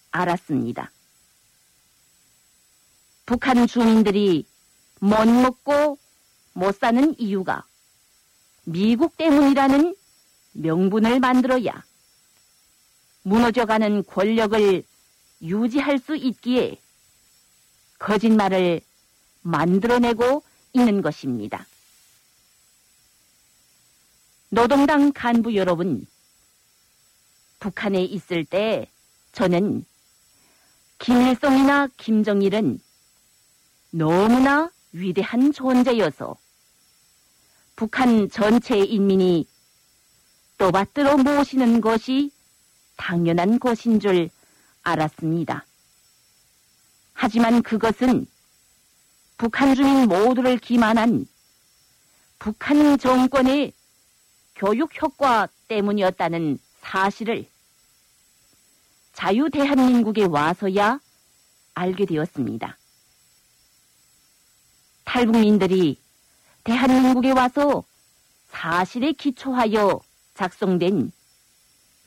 알았습니다. 북한 주민들이 못 먹고 못 사는 이유가 미국 때문이라는 명분을 만들어야 무너져가는 권력을 유지할 수 있기에 거짓말을 만들어내고 있는 것입니다. 노동당 간부 여러분, 북한에 있을 때 저는 김일성이나 김정일은 너무나 위대한 존재여서 북한 전체 인민이 또받들어 모시는 것이 당연한 것인 줄 알았습니다. 하지만 그것은 북한 주민 모두를 기만한 북한 정권의 교육 효과 때문이었다는 사실을 자유 대한민국에 와서야 알게 되었습니다. 탈북민들이 대한민국에 와서 사실에 기초하여 작성된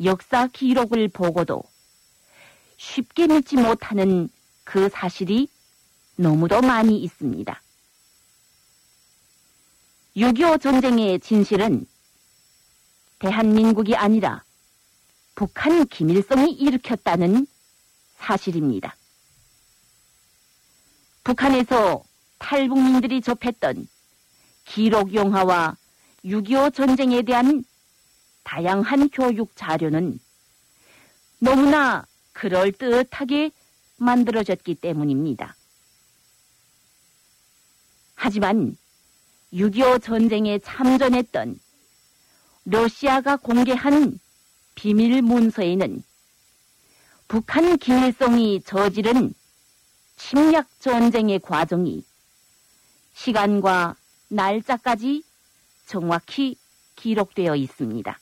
역사 기록을 보고도 쉽게 믿지 못하는 그 사실이 너무도 많이 있습니다. 6.25 전쟁의 진실은 대한민국이 아니라 북한 김일성이 일으켰다는 사실입니다. 북한에서 탈북민들이 접했던 기록 영화와 6.25 전쟁에 대한 다양한 교육 자료는 너무나 그럴듯하게 만들어졌기 때문입니다. 하지만 6.25 전쟁에 참전했던 러시아가 공개한 비밀 문서에는 북한 김일성이 저지른 침략 전쟁의 과정이 시간과 날짜까지 정확히 기록되어 있습니다.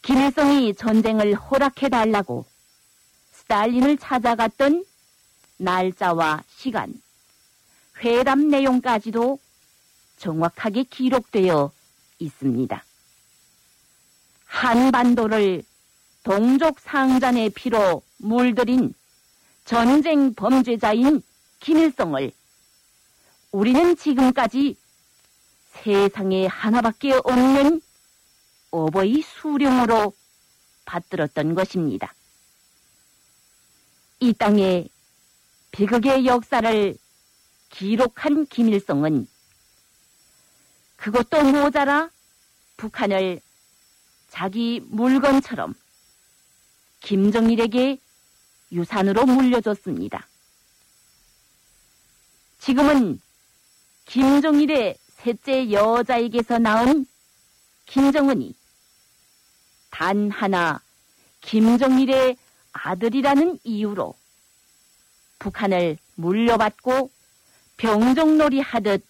김일성이 전쟁을 허락해달라고 스탈린을 찾아갔던 날짜와 시간, 회담 내용까지도 정확하게 기록되어 있습니다. 한반도를 동족 상잔의 피로 물들인 전쟁 범죄자인 김일성을 우리는 지금까지 세상에 하나밖에 없는 어버이 수령으로 받들었던 것입니다. 이 땅에 비극의 역사를 기록한 김일성은 그것도 모자라 북한을 자기 물건처럼 김정일에게 유산으로 물려줬습니다. 지금은 김정일의 셋째 여자에게서 낳은 김정은이 단 하나 김정일의 아들이라는 이유로 북한을 물려받고 병정놀이 하듯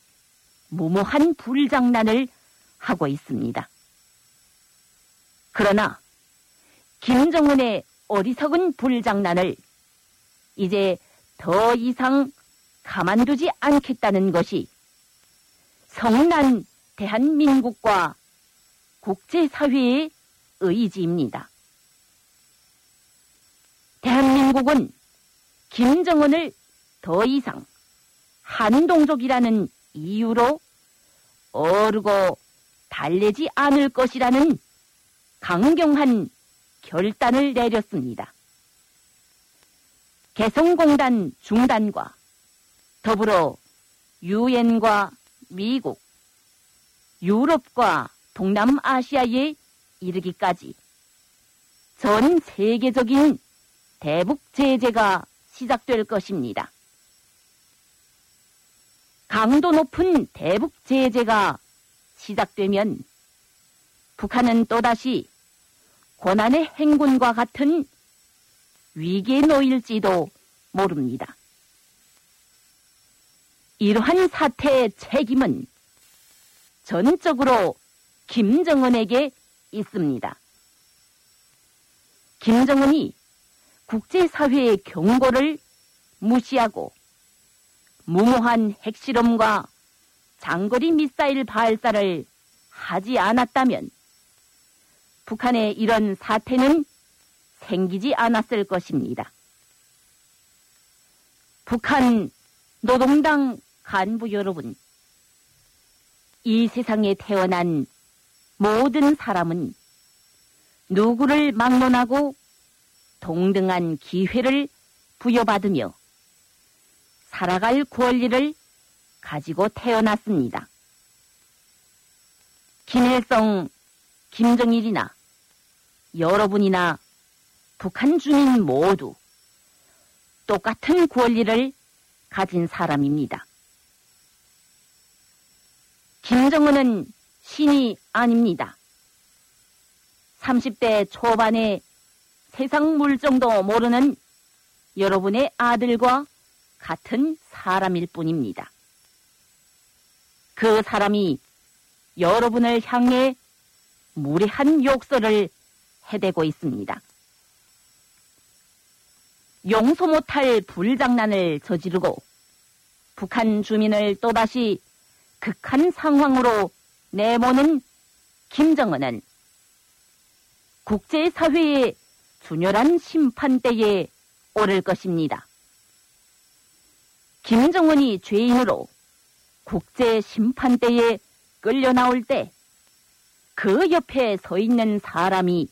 무모한 불장난을 하고 있습니다. 그러나 김정은의 어리석은 불장난을 이제 더 이상 가만두지 않겠다는 것이 성난 대한민국과 국제사회의 의지입니다. 대한민국은 김정은을 더 이상 한동족이라는 이유로 어르고 달래지 않을 것이라는 강경한 결단을 내렸습니다. 개성공단 중단과 더불어 유엔과 미국, 유럽과 동남아시아에 이르기까지 전 세계적인 대북 제재가 시작될 것입니다. 강도 높은 대북 제재가 시작되면 북한은 또다시 고난의 행군과 같은 위기에 놓일지도 모릅니다. 이러한 사태의 책임은 전적으로 김정은에게 있습니다. 김정은이 국제사회의 경고를 무시하고 무모한 핵실험과 장거리 미사일 발사를 하지 않았다면 북한의 이런 사태는 생기지 않았을 것입니다. 북한 노동당 간부 여러분, 이 세상에 태어난 모든 사람은 누구를 막론하고 동등한 기회를 부여받으며 살아갈 권리를 가지고 태어났습니다. 김일성, 김정일이나 여러분이나 북한 주민 모두 똑같은 권리를 가진 사람입니다. 김정은은 신이 아닙니다. 30대 초반에 세상 물정도 모르는 여러분의 아들과 같은 사람일 뿐입니다. 그 사람이 여러분을 향해 무례한 욕설을 해대고 있습니다. 용서 못할 불장난을 저지르고 북한 주민을 또다시 극한 상황으로 내모는 김정은은 국제사회의 준열한 심판대에 오를 것입니다. 김정은이 죄인으로 국제 심판대에 끌려 나올 때 그 옆에 서 있는 사람이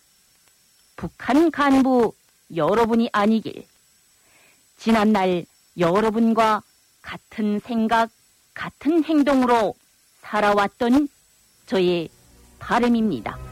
북한 간부 여러분이 아니길 지난날 여러분과 같은 생각, 같은 행동으로 살아왔던 저의 바람입니다.